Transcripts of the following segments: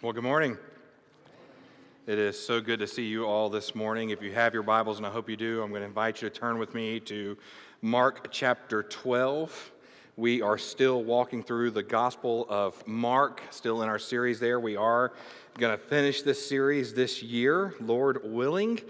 Well, good morning. It is so good to see you all this morning. If you have your Bibles, and I hope you do, I'm going to invite you to turn with me to Mark chapter 12. We are still walking through the Gospel of Mark, still in our series there. We are going to finish this series this year, Lord willing.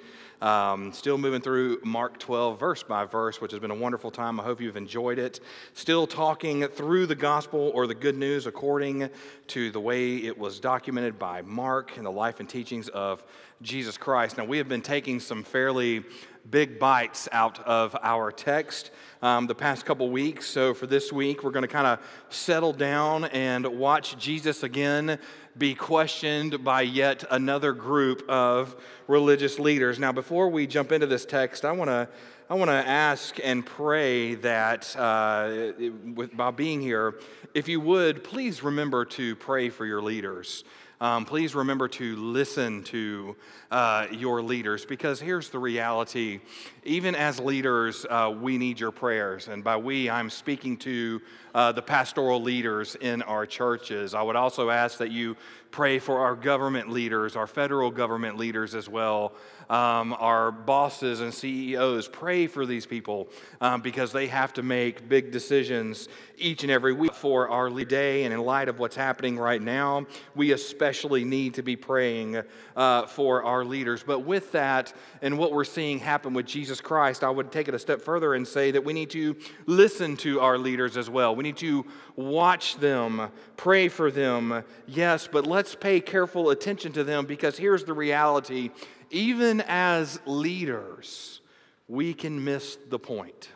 Um, still moving through Mark 12, verse by verse, which has been a wonderful time. I hope you've enjoyed it. Still talking through the gospel or the good news according to the way it was documented by Mark in the life and teachings of Jesus Christ. Now, we have been taking some fairly big bites out of our text um, the past couple weeks. So, for this week, we're going to kind of settle down and watch Jesus again be questioned by yet another group of religious leaders. Now, before we jump into this text, I want to I want to ask and pray that uh, with, by being here, if you would, please remember to pray for your leaders. Um, please remember to listen to uh, your leaders because here's the reality. Even as leaders, uh, we need your prayers. And by we, I'm speaking to uh, the pastoral leaders in our churches. I would also ask that you pray for our government leaders, our federal government leaders as well um, our bosses and CEOs. Pray for these people um, because they have to make big decisions each and every week for our day. And in light of what's happening right now, we especially need to be praying uh, for our leaders. But with that and what we're seeing happen with Jesus Christ, I would take it a step further and say that we need to listen to our leaders as well. We need to watch them, pray for them, yes, but let's pay careful attention to them because here's the reality even as leaders, we can miss the point.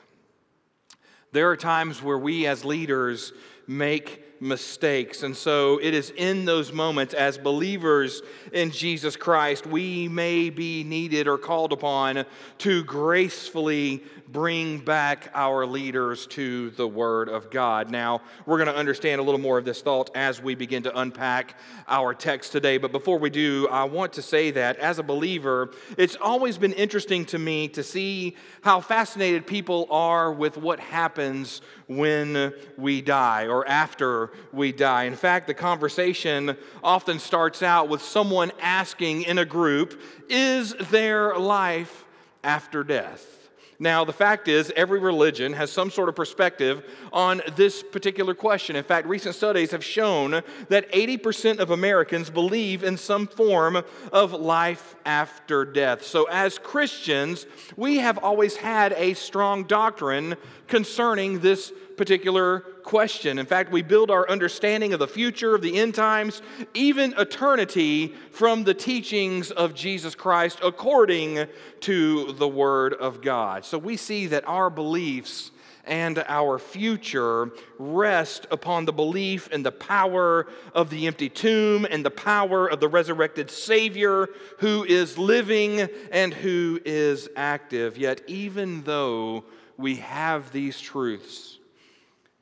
There are times where we as leaders make mistakes. And so it is in those moments, as believers in Jesus Christ, we may be needed or called upon to gracefully bring back our leaders to the Word of God. Now, we're going to understand a little more of this thought as we begin to unpack our text today. But before we do, I want to say that as a believer, it's always been interesting to me to see how fascinated people are with what happens when we die or after we die. In fact, the conversation often starts out with someone asking in a group, Is there life after death? Now, the fact is, every religion has some sort of perspective on this particular question. In fact, recent studies have shown that 80% of Americans believe in some form of life after death. So, as Christians, we have always had a strong doctrine concerning this particular question. In fact, we build our understanding of the future, of the end times, even eternity from the teachings of Jesus Christ according to the Word of God. So we see that our beliefs and our future rest upon the belief in the power of the empty tomb and the power of the resurrected Savior who is living and who is active. Yet, even though we have these truths,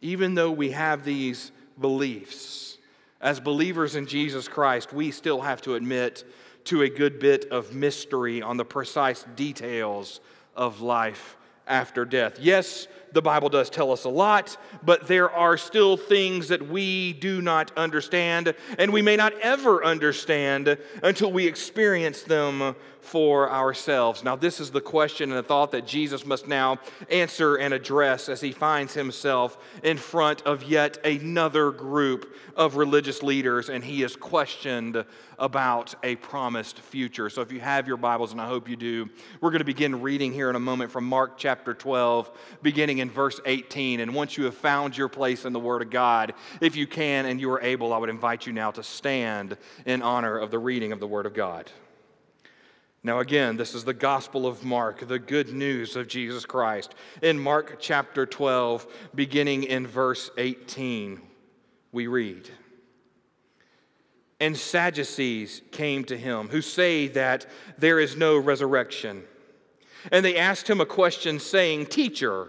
even though we have these beliefs, as believers in Jesus Christ, we still have to admit to a good bit of mystery on the precise details of life after death. Yes, the Bible does tell us a lot, but there are still things that we do not understand, and we may not ever understand until we experience them for ourselves. Now, this is the question and the thought that Jesus must now answer and address as he finds himself in front of yet another group of religious leaders, and he is questioned about a promised future. So, if you have your Bibles, and I hope you do, we're going to begin reading here in a moment from Mark chapter 12, beginning in verse 18. And once you have found your place in the Word of God, if you can and you are able, I would invite you now to stand in honor of the reading of the Word of God. Now, again, this is the Gospel of Mark, the good news of Jesus Christ. In Mark chapter 12, beginning in verse 18, we read And Sadducees came to him, who say that there is no resurrection. And they asked him a question, saying, Teacher,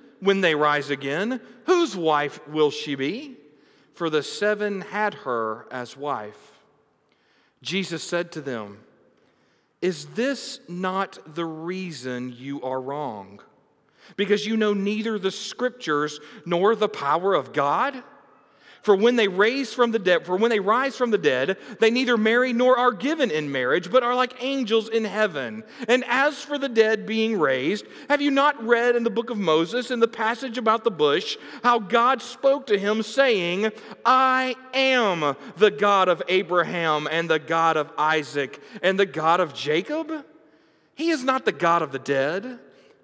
when they rise again, whose wife will she be? For the seven had her as wife. Jesus said to them, Is this not the reason you are wrong? Because you know neither the scriptures nor the power of God? For when they raise from the dead, for when they rise from the dead, they neither marry nor are given in marriage, but are like angels in heaven. And as for the dead being raised, have you not read in the book of Moses, in the passage about the bush, how God spoke to him, saying, I am the God of Abraham and the God of Isaac and the God of Jacob? He is not the God of the dead,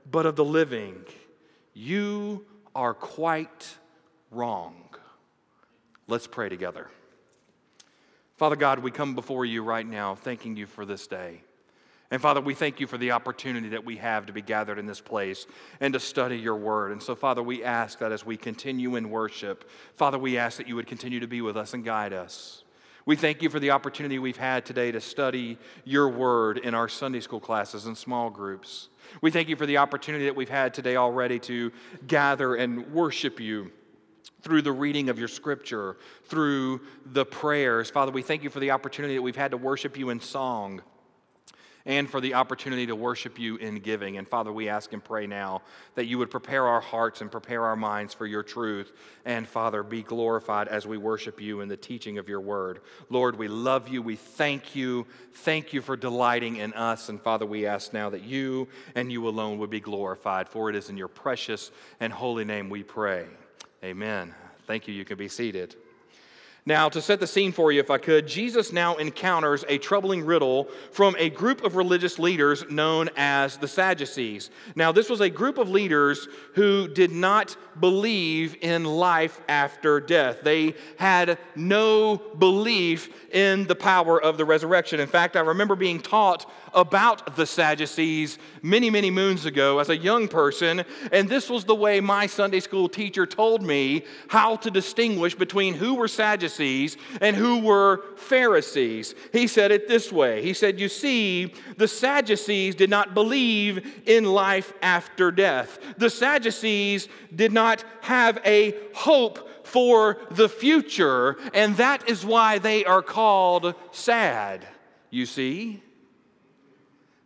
but of the living. You are quite wrong. Let's pray together. Father God, we come before you right now thanking you for this day. And Father, we thank you for the opportunity that we have to be gathered in this place and to study your word. And so, Father, we ask that as we continue in worship, Father, we ask that you would continue to be with us and guide us. We thank you for the opportunity we've had today to study your word in our Sunday school classes and small groups. We thank you for the opportunity that we've had today already to gather and worship you through the reading of your scripture, through the prayers. Father, we thank you for the opportunity that we've had to worship you in song and for the opportunity to worship you in giving. And Father, we ask and pray now that you would prepare our hearts and prepare our minds for your truth. And Father, be glorified as we worship you in the teaching of your word. Lord, we love you. We thank you. Thank you for delighting in us. And Father, we ask now that you and you alone would be glorified. For it is in your precious and holy name we pray. Amen. Thank you. You can be seated. Now, to set the scene for you, if I could, Jesus now encounters a troubling riddle from a group of religious leaders known as the Sadducees. Now, this was a group of leaders who did not believe in life after death. They had no belief in the power of the resurrection. In fact, I remember being taught about the Sadducees many, many moons ago as a young person, and this was the way my Sunday school teacher told me how to distinguish between who were Sadducees and who were Pharisees. He said it this way He said, You see, the Sadducees did not believe in life after death, the Sadducees did not have a hope for the future, and that is why they are called sad. You see?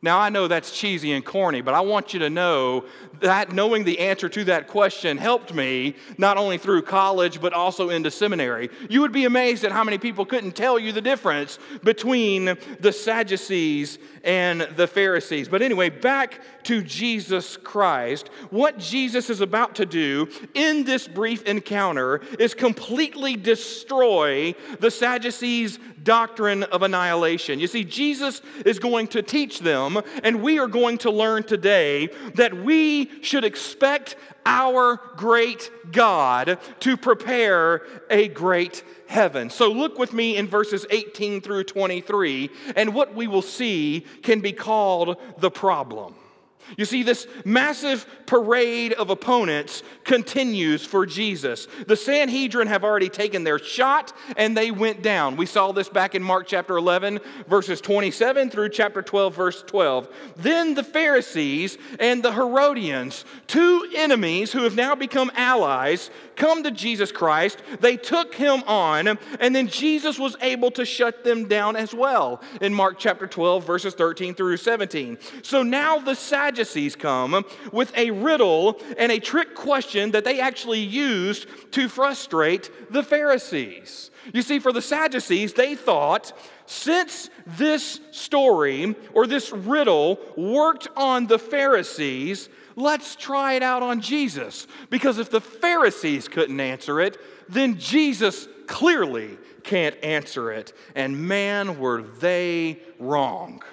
Now, I know that's cheesy and corny, but I want you to know that knowing the answer to that question helped me not only through college, but also into seminary. You would be amazed at how many people couldn't tell you the difference between the Sadducees and the Pharisees. But anyway, back to Jesus Christ. What Jesus is about to do in this brief encounter is completely destroy the Sadducees' doctrine of annihilation. You see, Jesus is going to teach them, and we are going to learn today that we should expect our great God to prepare a great heaven. So look with me in verses 18 through 23, and what we will see can be called the problem. You see, this massive parade of opponents continues for Jesus. The Sanhedrin have already taken their shot and they went down. We saw this back in Mark chapter 11, verses 27 through chapter 12, verse 12. Then the Pharisees and the Herodians, two enemies who have now become allies, come to Jesus Christ. They took him on, and then Jesus was able to shut them down as well in Mark chapter 12, verses 13 through 17. So now the Sadducees come with a riddle and a trick question that they actually used to frustrate the Pharisees. You see, for the Sadducees, they thought since this story or this riddle worked on the Pharisees, let's try it out on Jesus. Because if the Pharisees couldn't answer it, then Jesus clearly can't answer it. And man, were they wrong.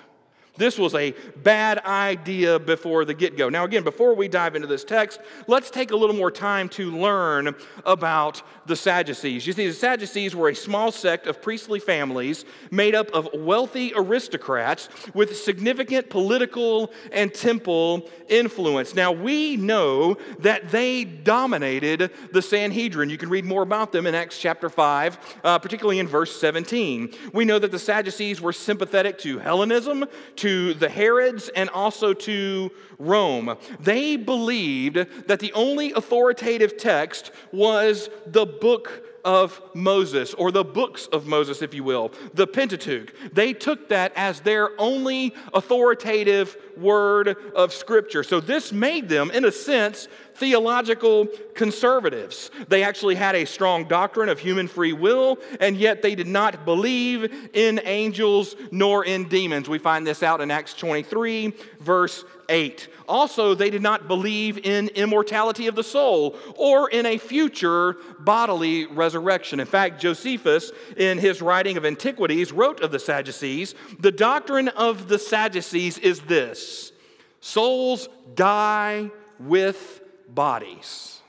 This was a bad idea before the get go. Now, again, before we dive into this text, let's take a little more time to learn about the Sadducees. You see, the Sadducees were a small sect of priestly families made up of wealthy aristocrats with significant political and temple influence. Now, we know that they dominated the Sanhedrin. You can read more about them in Acts chapter 5, uh, particularly in verse 17. We know that the Sadducees were sympathetic to Hellenism, to to the Herods and also to Rome. They believed that the only authoritative text was the book of Moses, or the books of Moses, if you will, the Pentateuch. They took that as their only authoritative word of Scripture. So this made them, in a sense, theological conservatives. They actually had a strong doctrine of human free will, and yet they did not believe in angels nor in demons. We find this out in Acts 23, verse 8. Also, they did not believe in immortality of the soul or in a future bodily resurrection. In fact, Josephus, in his writing of Antiquities, wrote of the Sadducees the doctrine of the Sadducees is this souls die with bodies.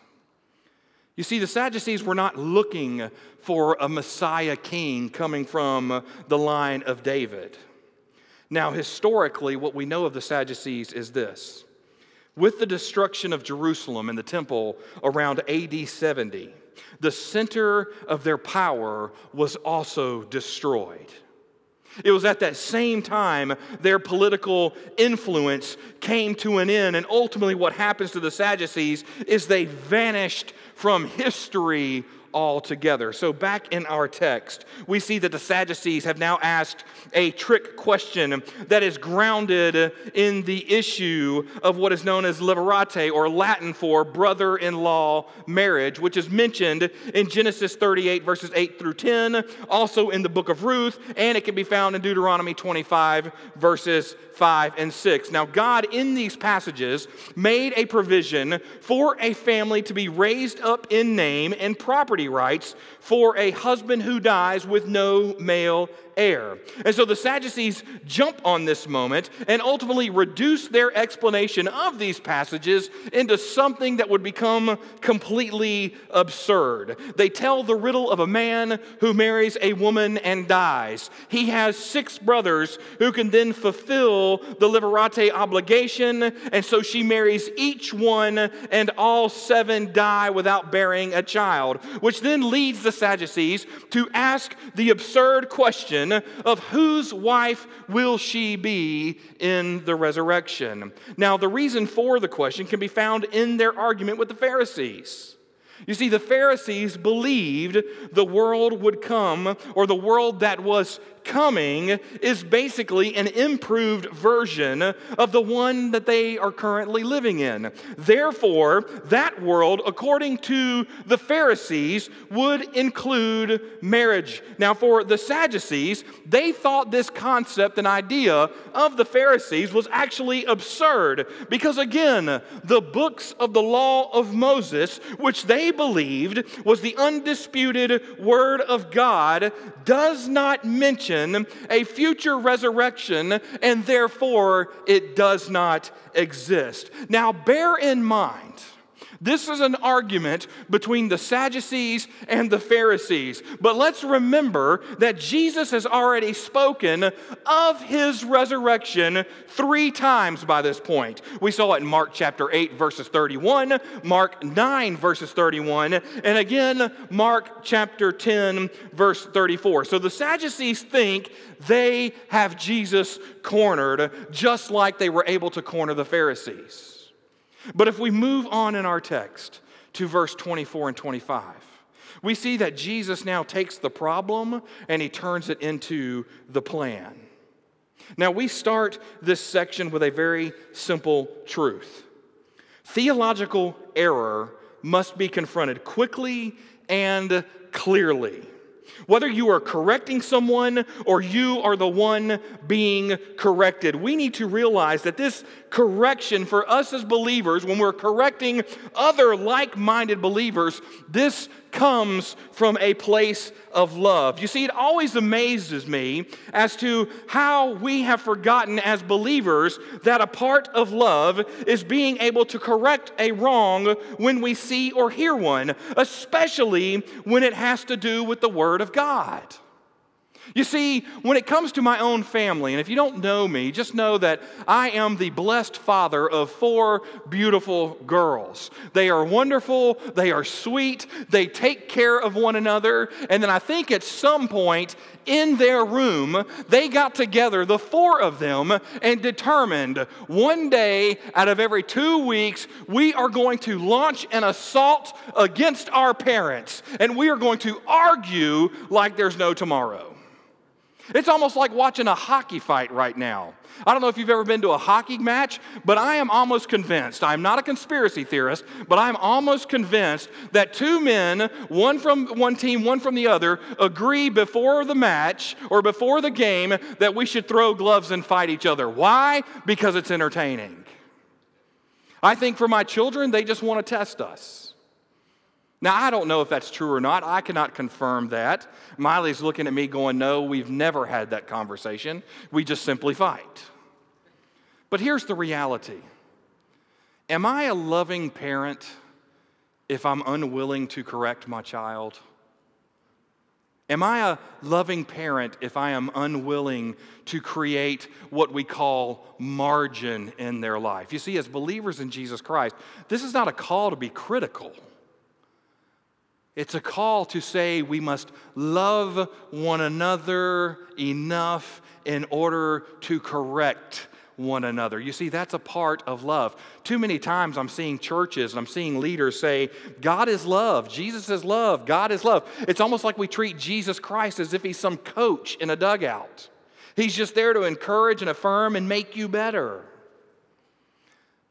You see, the Sadducees were not looking for a Messiah king coming from the line of David. Now, historically, what we know of the Sadducees is this with the destruction of Jerusalem and the temple around AD 70, the center of their power was also destroyed. It was at that same time their political influence came to an end, and ultimately, what happens to the Sadducees is they vanished from history altogether. So, back in our text, we see that the Sadducees have now asked a trick question that is grounded in the issue of what is known as levirate, or Latin for brother in law marriage, which is mentioned in Genesis 38, verses 8 through 10, also in the book of Ruth, and it can be found in Deuteronomy 25, verses 5 and 6. Now, God in these passages made a provision for a family to be raised up in name and property rights for a husband who dies with no male heir. And so the Sadducees jump on this moment and ultimately reduce their explanation of these passages into something that would become completely absurd. They tell the riddle of a man who marries a woman and dies. He has six brothers who can then fulfill the levirate obligation, and so she marries each one, and all seven die without bearing a child, which then leads the Sadducees to ask the absurd question of whose wife will she be in the resurrection. Now, the reason for the question can be found in their argument with the Pharisees. You see, the Pharisees believed the world would come, or the world that was coming is basically an improved version of the one that they are currently living in. Therefore, that world, according to the Pharisees, would include marriage. Now, for the Sadducees, they thought this concept and idea of the Pharisees was actually absurd because, again, the books of the law of Moses, which they believed was the undisputed word of God, does not mention a future resurrection, and therefore it does not exist. Now, bear in mind this is an argument between the Sadducees and the Pharisees. But let's remember that Jesus has already spoken of his resurrection three times by this point. We saw it in Mark chapter 8, verses 31, Mark 9, verses 31, and again, Mark chapter 10, verse 34. So the Sadducees think they have Jesus cornered, just like they were able to corner the Pharisees. But if we move on in our text to verse 24 and 25, we see that Jesus now takes the problem and he turns it into the plan. Now, we start this section with a very simple truth theological error must be confronted quickly and clearly. Whether you are correcting someone or you are the one being corrected, we need to realize that this correction for us as believers, when we're correcting other like minded believers, this comes from a place of love. You see, it always amazes me as to how we have forgotten as believers that a part of love is being able to correct a wrong when we see or hear one, especially when it has to do with the Word of God. You see, when it comes to my own family, and if you don't know me, just know that I am the blessed father of four beautiful girls. They are wonderful, they are sweet, they take care of one another, and then I think at some point in their room, they got together, the four of them, and determined one day out of every two weeks, we are going to launch an assault against our parents, and we are going to argue like there's no tomorrow. It's almost like watching a hockey fight right now. I don't know if you've ever been to a hockey match, but I am almost convinced, I'm not a conspiracy theorist, but I'm almost convinced that two men, one from one team, one from the other, agree before the match or before the game that we should throw gloves and fight each other. Why? Because it's entertaining. I think for my children, they just want to test us. Now, I don't know if that's true or not. I cannot confirm that. Miley's looking at me going, No, we've never had that conversation. We just simply fight. But here's the reality Am I a loving parent if I'm unwilling to correct my child? Am I a loving parent if I am unwilling to create what we call margin in their life? You see, as believers in Jesus Christ, this is not a call to be critical. It's a call to say we must love one another enough in order to correct one another. You see, that's a part of love. Too many times I'm seeing churches and I'm seeing leaders say, God is love, Jesus is love, God is love. It's almost like we treat Jesus Christ as if he's some coach in a dugout. He's just there to encourage and affirm and make you better.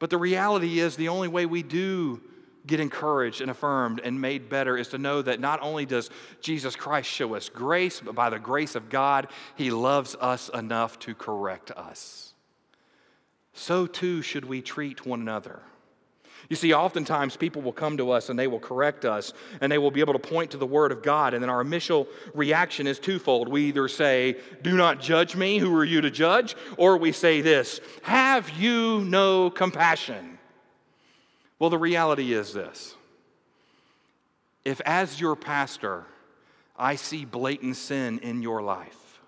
But the reality is, the only way we do get encouraged and affirmed and made better is to know that not only does Jesus Christ show us grace, but by the grace of God, He loves us enough to correct us. So too should we treat one another. You see, oftentimes people will come to us and they will correct us and they will be able to point to the Word of God. And then our initial reaction is twofold. We either say, Do not judge me, who are you to judge? Or we say this, Have you no compassion? Well, the reality is this if, as your pastor, I see blatant sin in your life,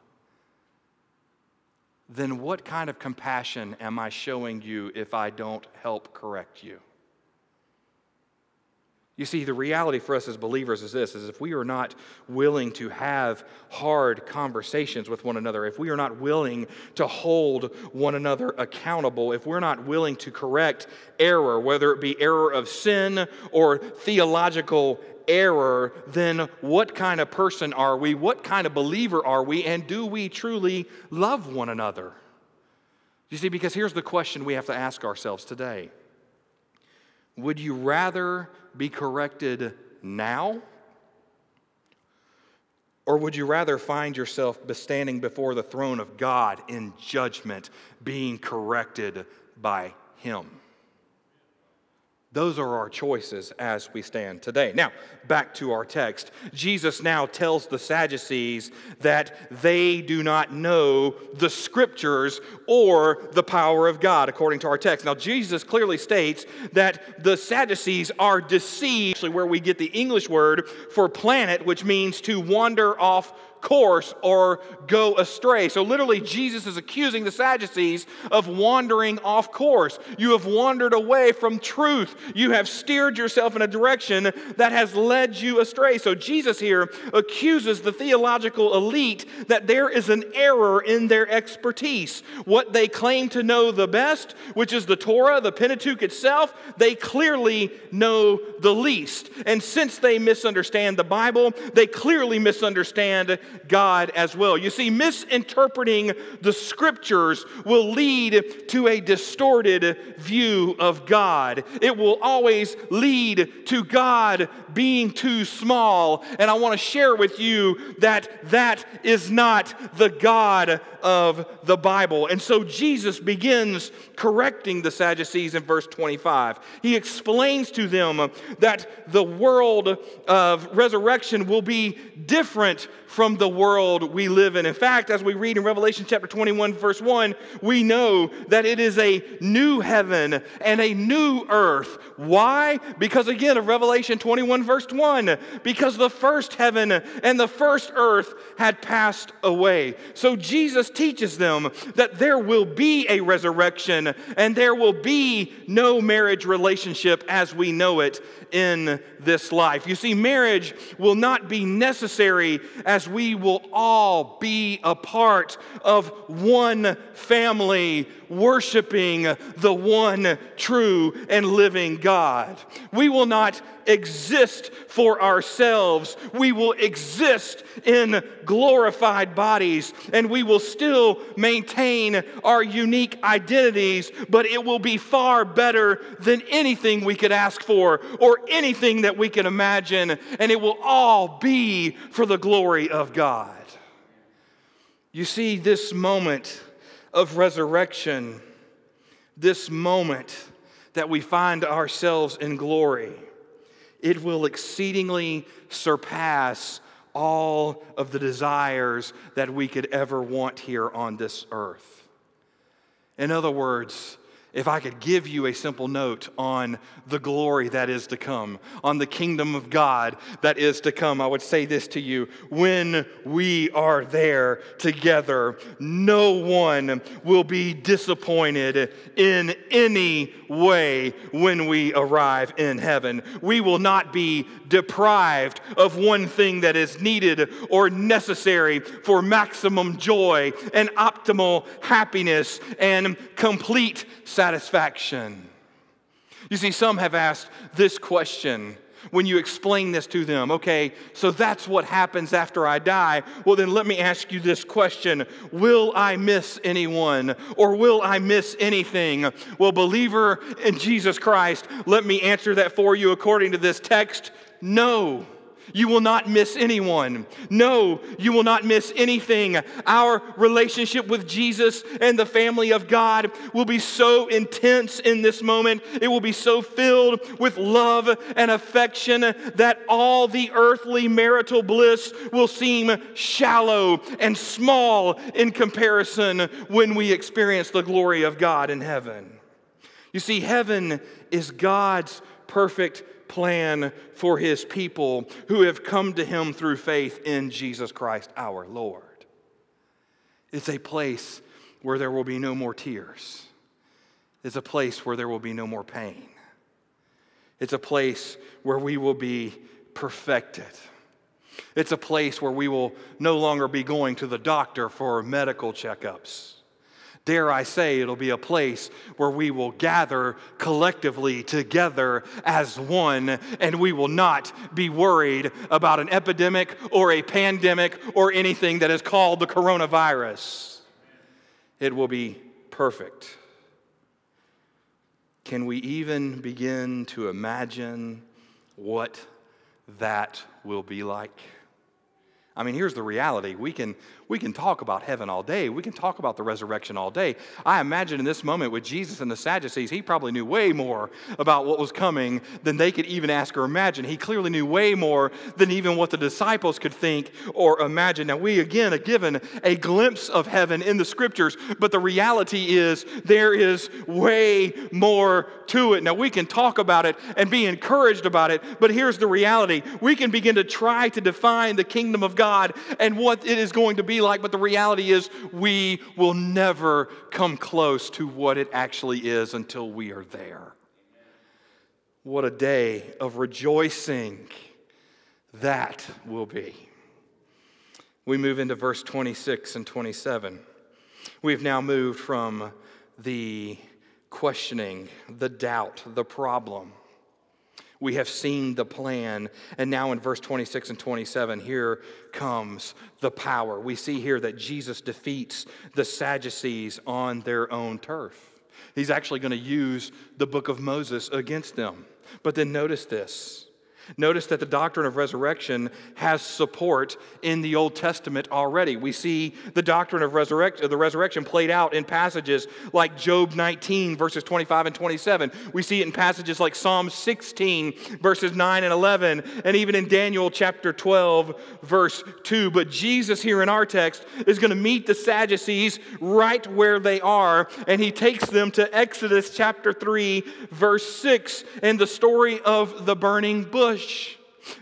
then what kind of compassion am I showing you if I don't help correct you? You see, the reality for us as believers is this is if we are not willing to have hard conversations with one another, if we are not willing to hold one another accountable, if we're not willing to correct error, whether it be error of sin or theological error, then what kind of person are we? What kind of believer are we? And do we truly love one another? You see, because here's the question we have to ask ourselves today would you rather be corrected now? Or would you rather find yourself standing before the throne of God in judgment, being corrected by Him? Those are our choices as we stand today. Now, back to our text. Jesus now tells the Sadducees that they do not know the scriptures or the power of God, according to our text. Now, Jesus clearly states that the Sadducees are deceived, actually, where we get the English word for planet, which means to wander off course or go astray. So, literally, Jesus is accusing the Sadducees of wandering off course. You have wandered away from truth. You have steered yourself in a direction that has led you astray. So, Jesus here accuses the theological elite that there is an error in their expertise. What they claim to know the best, which is the Torah, the Pentateuch itself, they clearly know the least. And since they misunderstand the Bible, they clearly misunderstand God as well. You see, misinterpreting the scriptures will lead to a distorted view of God. It will always lead to God being too small. And I want to share with you that that is not the God of the Bible. And so Jesus begins correcting the Sadducees in verse 25. He explains to them that the world of resurrection will be different from the world we live in. In fact, as we read in Revelation chapter 21, verse 1, we know that it is a new heaven and a new earth. Why? Because again, of Revelation 21, verse 1, because the first heaven and the first earth had passed away. So Jesus teaches them that there will be a resurrection and there will be no marriage relationship as we know it in this life. You see, marriage will not be necessary as we will all be a part of one family worshiping the one true and living God. We will not exist for ourselves. We will exist in glorified bodies and we will still maintain our unique identities, but it will be far better than anything we could ask for or anything that we can imagine, and it will all be for the glory of God. You see, this moment of resurrection, this moment that we find ourselves in glory, it will exceedingly surpass all of the desires that we could ever want here on this earth. In other words, if I could give you a simple note on the glory that is to come, on the kingdom of God that is to come, I would say this to you. When we are there together, no one will be disappointed in any way when we arrive in heaven. We will not be deprived of one thing that is needed or necessary for maximum joy and optimal happiness and complete satisfaction. You see, some have asked this question when you explain this to them. Okay, so that's what happens after I die. Well, then let me ask you this question Will I miss anyone or will I miss anything? Well, believer in Jesus Christ, let me answer that for you according to this text no. You will not miss anyone. No, you will not miss anything. Our relationship with Jesus and the family of God will be so intense in this moment. It will be so filled with love and affection that all the earthly marital bliss will seem shallow and small in comparison when we experience the glory of God in heaven. You see, heaven is God's perfect plan for his people who have come to him through faith in Jesus Christ our Lord. It's a place where there will be no more tears. It's a place where there will be no more pain. It's a place where we will be perfected. It's a place where we will no longer be going to the doctor for medical checkups. Dare I say, it'll be a place where we will gather collectively together as one, and we will not be worried about an epidemic or a pandemic or anything that is called the coronavirus. It will be perfect. Can we even begin to imagine what that will be like? I mean, here's the reality. We can, we can talk about heaven all day. We can talk about the resurrection all day. I imagine in this moment with Jesus and the Sadducees, he probably knew way more about what was coming than they could even ask or imagine. He clearly knew way more than even what the disciples could think or imagine. Now, we again are given a glimpse of heaven in the scriptures, but the reality is there is way more to it. Now, we can talk about it and be encouraged about it, but here's the reality we can begin to try to define the kingdom of God and what it is going to be like, but the reality is we will never come close to what it actually is until we are there. What a day of rejoicing that will be. We move into verse 26 and 27. We've now moved from the questioning, the doubt, the problem. We have seen the plan. And now in verse 26 and 27, here comes the power. We see here that Jesus defeats the Sadducees on their own turf. He's actually going to use the book of Moses against them. But then notice this Notice that the doctrine of resurrection has support in the Old Testament already. We see the doctrine of resurrect, the resurrection played out in passages like Job 19, verses 25 and 27. We see it in passages like Psalm 16, verses 9 and 11, and even in Daniel chapter 12, verse 2. But Jesus, here in our text, is going to meet the Sadducees right where they are, and he takes them to Exodus chapter 3, verse 6, and the story of the burning bush bush.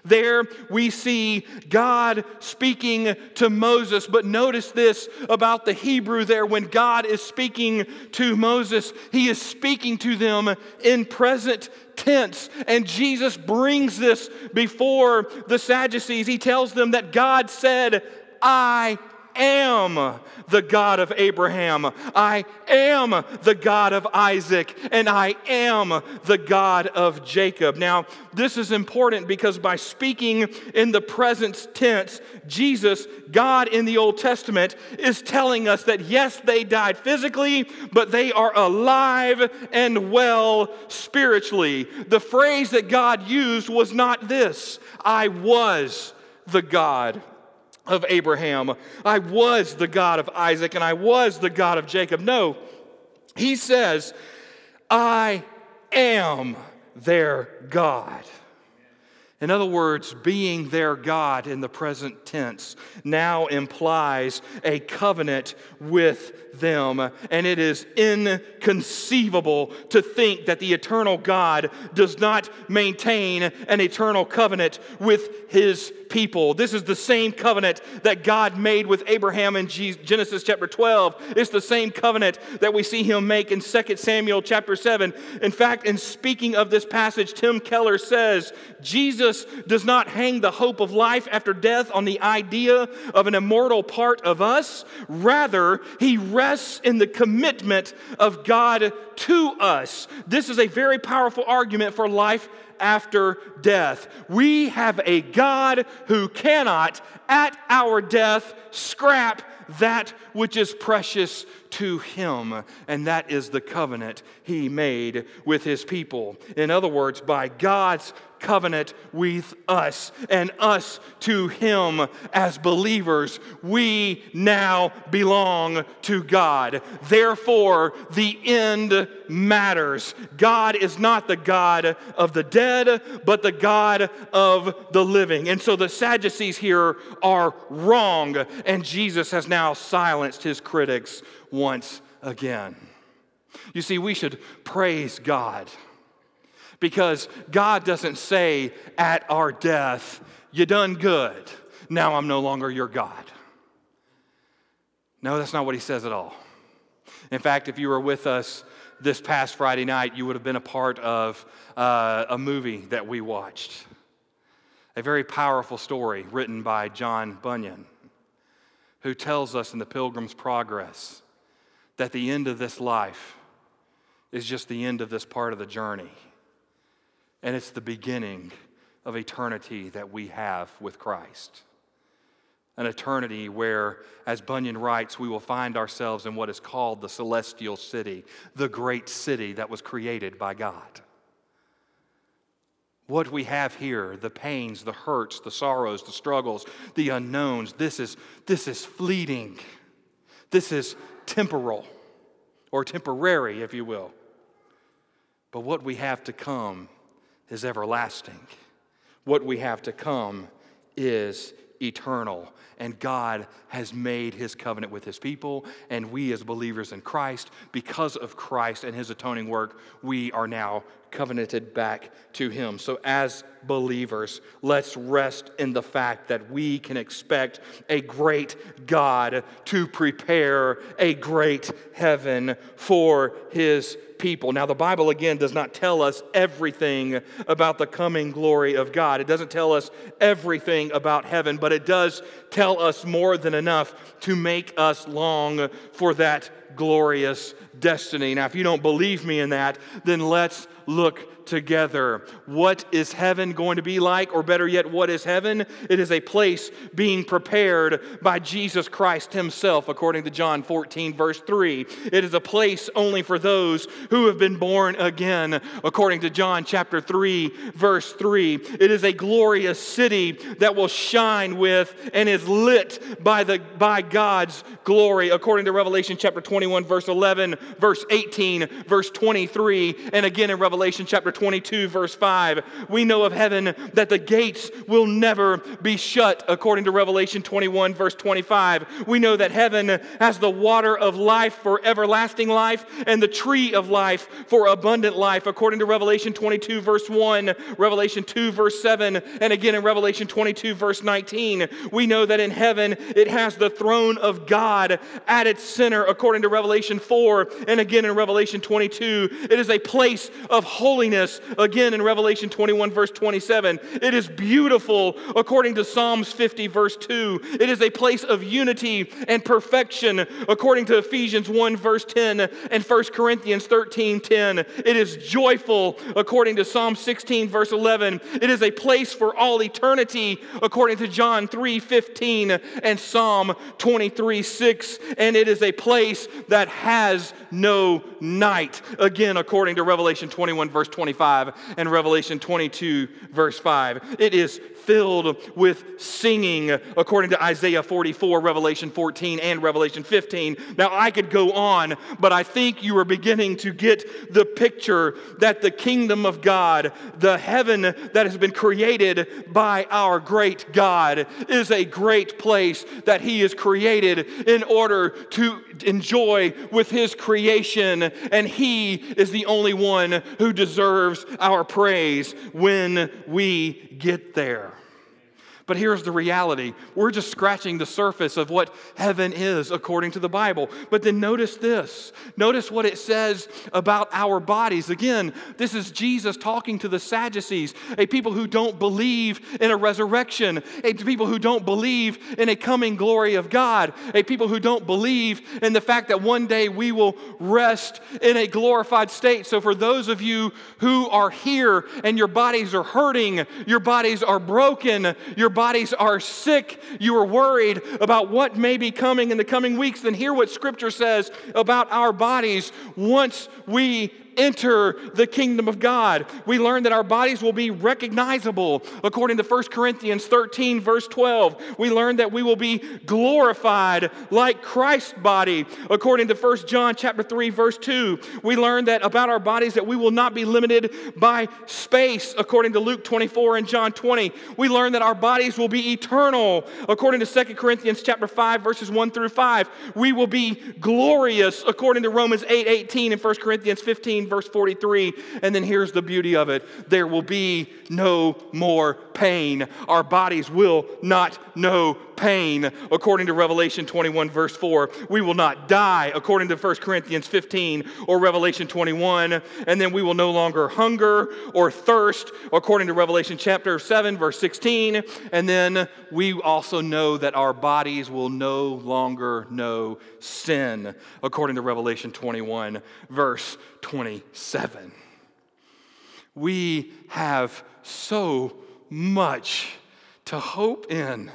There we see God speaking to Moses. But notice this about the Hebrew there. When God is speaking to Moses, he is speaking to them in present tense. And Jesus brings this before the Sadducees. He tells them that God said, I am the God of Abraham. I am the God of Isaac. And I am the God of Jacob. Now, this is important because by speaking in the present tense, Jesus, God in the Old Testament, is telling us that yes, they died physically, but they are alive and well spiritually. The phrase that God used was not this I was the God of Abraham. I was the God of Isaac and I was the God of Jacob. No, he says, I am their God. In other words, being their God in the present tense now implies a covenant with them. And it is inconceivable to think that the eternal God does not maintain an eternal covenant with his people. This is the same covenant that God made with Abraham in Genesis chapter 12. It's the same covenant that we see him make in 2 Samuel chapter 7. In fact, in speaking of this passage, Tim Keller says Jesus does not hang the hope of life after death on the idea of an immortal part of us. Rather, he rests in the commitment of God to us. This is a very powerful argument for life after death. We have a God who cannot, at our death, scrap that which is precious to him, and that is the covenant he made with his people. In other words, by God's covenant with us and us to him as believers, we now belong to God. Therefore, the end matters. God is not the God of the dead, but the God of the living. And so the Sadducees here are wrong, and Jesus has now silenced his critics once again. You see, we should praise God because God doesn't say at our death, You done good, now I'm no longer your God. No, that's not what he says at all. In fact, if you were with us this past Friday night, you would have been a part of uh, a movie that we watched. A very powerful story written by John Bunyan, who tells us in The Pilgrim's Progress that the end of this life is just the end of this part of the journey. And it's the beginning of eternity that we have with Christ. An eternity where, as Bunyan writes, we will find ourselves in what is called the celestial city, the great city that was created by God. What we have here, the pains, the hurts, the sorrows, the struggles, the unknowns, this is, this is fleeting. This is temporal or temporary, if you will. But what we have to come is everlasting. What we have to come is eternal. And God has made his covenant with his people, and we as believers in Christ, because of Christ and his atoning work, we are now covenanted back to him. So, as believers, let's rest in the fact that we can expect a great God to prepare a great heaven for his people. Now, the Bible, again, does not tell us everything about the coming glory of God. It doesn't tell us everything about heaven, but it does tell us more than enough to make us long for that glorious destiny. Now, if you don't believe me in that, then let's look together. What is heaven going to be like? Or better yet, what is heaven? It is a place being prepared by Jesus Christ Himself, according to John 14, verse 3. It is a place only for those who have been born again, according to John chapter 3, verse 3. It is a glorious city that will shine with and is lit by, the, by God's glory, according to Revelation chapter 21, verse 11, verse 18, verse 23, and again in Revelation chapter 22, verse 5. We know of heaven that the gates will never be shut, according to Revelation 21, verse 25. We know that heaven has the water of life for everlasting life and the tree of life for abundant life, according to Revelation 22, verse 1, Revelation 2, verse 7, and again in Revelation 22, verse 19. We know that in heaven it has the throne of God at its center, according to Revelation 4, and again in Revelation 22. It is a place of holiness, again in Revelation 21, verse 27. It is beautiful, according to Psalms 50, verse 2. It is a place of unity and perfection, according to Ephesians 1, verse 10, and 1 Corinthians 13, 10. It is joyful, according to Psalm 16, verse 11. It is a place for all eternity, according to John 3, 15, and Psalm 23, 6. And it is a place that has no night, again, according to Revelation 21, verse 25, and Revelation 22, verse 5. It is filled with singing, according to Isaiah 44, Revelation 14, and Revelation 15. Now, I could go on, but I think you are beginning to get the picture that the kingdom of God, the heaven that has been created by our great God, is a great place that He has created in order to enjoy with His creation. And He is the only one who deserves our praise when we get there. But here's the reality we're just scratching the surface of what heaven is according to the Bible. But then notice this notice what it says about our bodies. Again, this is Jesus talking to the Sadducees, a people who don't believe in a resurrection, a people who don't believe in a coming glory of God, a people who don't believe in the fact that one day we will rest in a glorified state. So, for those of you who are here and your bodies are hurting, your bodies are broken, your bodies are sick, you are worried about what may be coming in the coming weeks, then hear what Scripture says about our bodies. Once we enter the kingdom of God. We learn that our bodies will be recognizable according to 1 Corinthians 13, verse 12. We learn that we will be glorified like Christ's body according to 1 John chapter 3, verse 2. We learn that about our bodies that we will not be limited by space according to Luke 24 and John 20. We learn that our bodies will be eternal according to 2 Corinthians chapter 5, verses 1 through 5. We will be glorious according to Romans 8, 18 and 1 Corinthians 15, verse 43. And then here's the beauty of it there will be no more pain. Our bodies will not know pain, according to Revelation 21, verse 4. We will not die, according to 1 Corinthians 15 or Revelation 21. And then we will no longer hunger or thirst, according to Revelation chapter 7, verse 16. And then we also know that our bodies will no longer know sin, according to Revelation 21, verse 27. We have so much to hope in.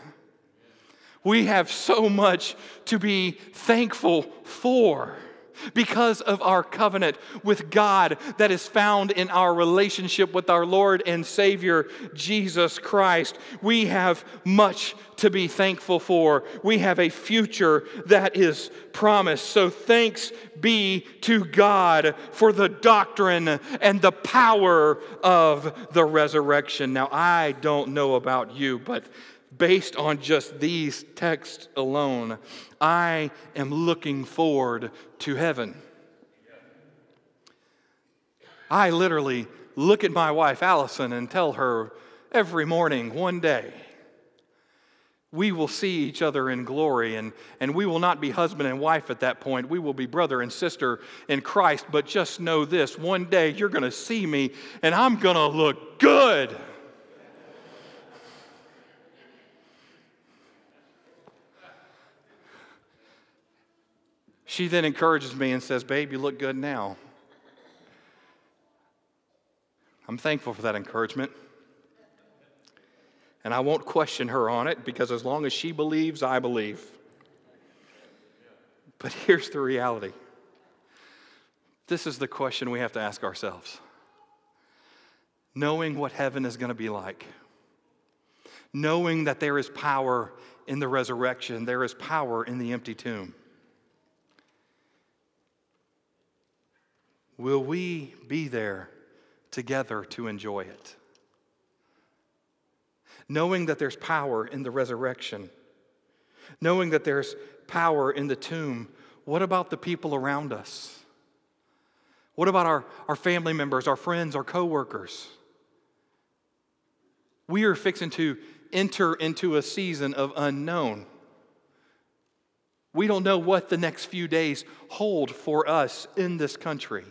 We have so much to be thankful for because of our covenant with God that is found in our relationship with our Lord and Savior, Jesus Christ. We have much to be thankful for. We have a future that is promised. So thanks be to God for the doctrine and the power of the resurrection. Now, I don't know about you, but based on just these texts alone, I am looking forward to heaven. I literally look at my wife, Allison, and tell her every morning, one day, we will see each other in glory, and, and we will not be husband and wife at that point. We will be brother and sister in Christ. But just know this one day you're going to see me, and I'm going to look good. She then encourages me and says, Babe, you look good now. I'm thankful for that encouragement. And I won't question her on it because as long as she believes, I believe. But here's the reality this is the question we have to ask ourselves. Knowing what heaven is going to be like, knowing that there is power in the resurrection, there is power in the empty tomb. Will we be there together to enjoy it? Knowing that there's power in the resurrection, knowing that there's power in the tomb, what about the people around us? What about our, our family members, our friends, our coworkers? We are fixing to enter into a season of unknown. We don't know what the next few days hold for us in this country.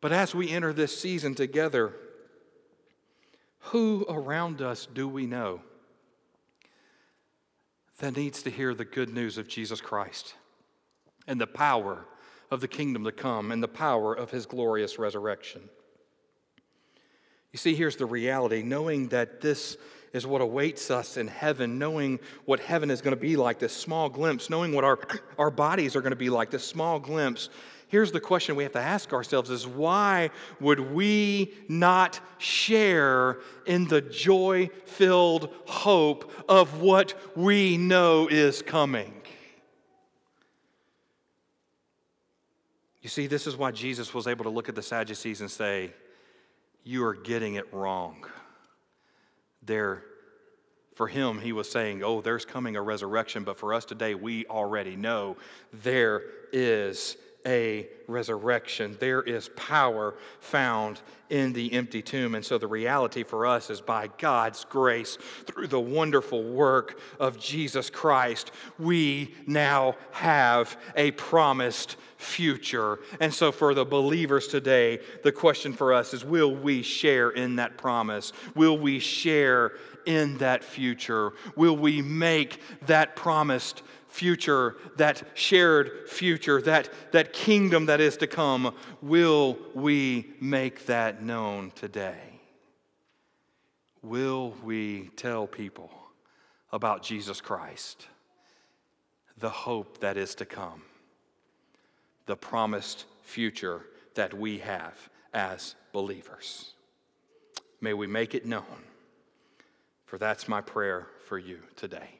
But as we enter this season together, who around us do we know that needs to hear the good news of Jesus Christ and the power of the kingdom to come and the power of his glorious resurrection? You see, here's the reality knowing that this is what awaits us in heaven, knowing what heaven is going to be like, this small glimpse, knowing what our, our bodies are going to be like, this small glimpse here's the question we have to ask ourselves is why would we not share in the joy-filled hope of what we know is coming? You see, this is why Jesus was able to look at the Sadducees and say, You are getting it wrong. There, for him, he was saying, Oh, there's coming a resurrection, but for us today, we already know there is a resurrection. There is power found in the empty tomb. And so the reality for us is by God's grace, through the wonderful work of Jesus Christ, we now have a promised future. And so for the believers today, the question for us is will we share in that promise? Will we share in that future? Will we make that promised future, that shared future, that, that kingdom that is to come, will we make that known today? Will we tell people about Jesus Christ, the hope that is to come, the promised future that we have as believers? May we make it known, for that's my prayer for you today.